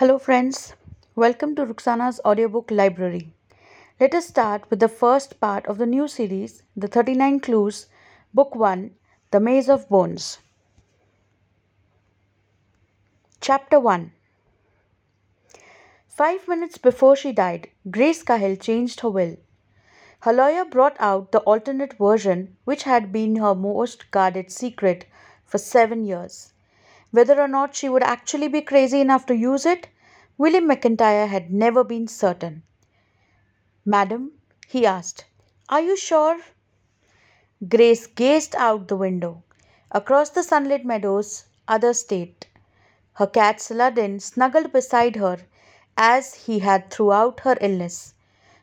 Hello, friends. Welcome to Ruxana's audiobook library. Let us start with the first part of the new series, The 39 Clues, Book 1, The Maze of Bones. Chapter 1 Five minutes before she died, Grace Cahill changed her will. Her lawyer brought out the alternate version, which had been her most guarded secret for seven years. Whether or not she would actually be crazy enough to use it, William McIntyre had never been certain. Madam, he asked, are you sure? Grace gazed out the window. Across the sunlit meadows, other state. Her cat Saladin snuggled beside her as he had throughout her illness,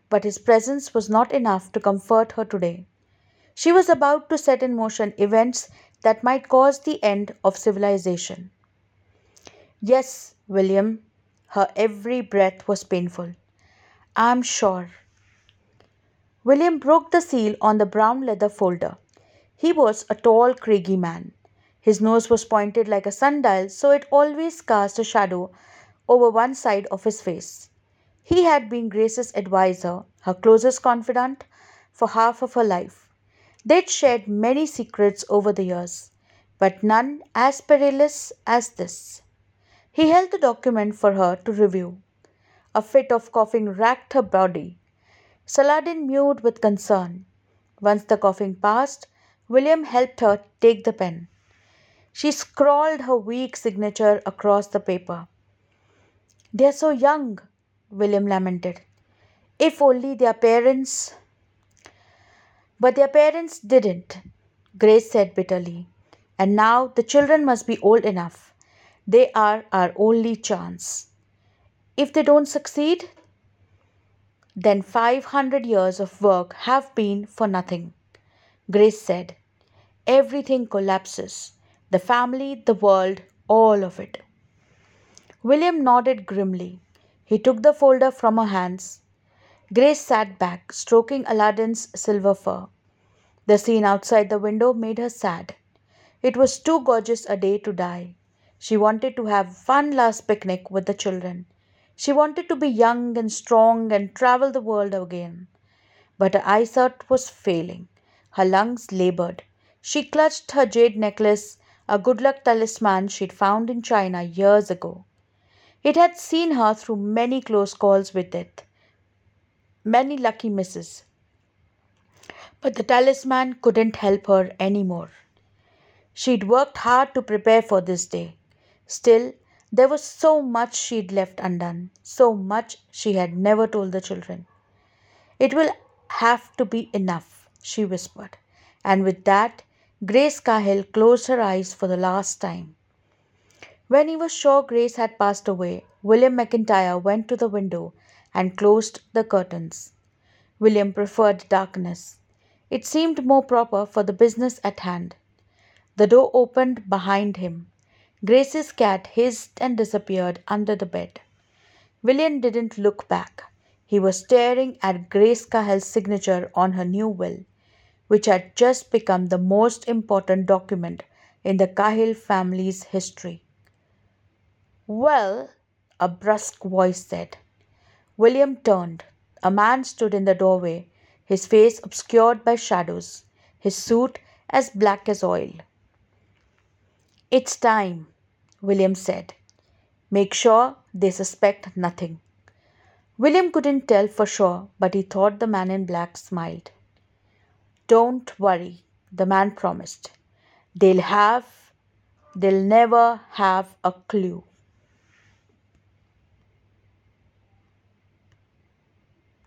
but his presence was not enough to comfort her today. She was about to set in motion events that might cause the end of civilization. Yes, William, her every breath was painful. I'm sure. William broke the seal on the brown leather folder. He was a tall, craggy man. His nose was pointed like a sundial, so it always cast a shadow over one side of his face. He had been Grace's adviser, her closest confidant, for half of her life. They'd shared many secrets over the years, but none as perilous as this. He held the document for her to review. A fit of coughing racked her body. Saladin mewed with concern. Once the coughing passed, William helped her take the pen. She scrawled her weak signature across the paper. They're so young, William lamented. If only their parents. But their parents didn't, Grace said bitterly. And now the children must be old enough. They are our only chance. If they don't succeed, then 500 years of work have been for nothing. Grace said, Everything collapses the family, the world, all of it. William nodded grimly. He took the folder from her hands Grace sat back, stroking Saladin's silver fur. The scene outside the window made her sad. It was too gorgeous a day to die. She wanted to have one last picnic with the children. She wanted to be young and strong and travel the world again. But her eyesight was failing. Her lungs labored. She clutched her jade necklace, a good luck talisman she'd found in China years ago. It had seen her through many close calls with it many lucky misses. But the talisman couldn't help her any more. She'd worked hard to prepare for this day. Still, there was so much she'd left undone, so much she had never told the children. It will have to be enough, she whispered. And with that, Grace Cahill closed her eyes for the last time. When he was sure Grace had passed away, William McIntyre went to the window and closed the curtains. William preferred darkness. It seemed more proper for the business at hand. The door opened behind him. Grace's cat hissed and disappeared under the bed. William didn't look back. He was staring at Grace Cahill's signature on her new will, which had just become the most important document in the Cahill family's history. Well, a brusque voice said, William turned. A man stood in the doorway, his face obscured by shadows, his suit as black as oil. It's time, William said. Make sure they suspect nothing. William couldn't tell for sure, but he thought the man in black smiled. Don't worry, the man promised. They'll have, they'll never have a clue.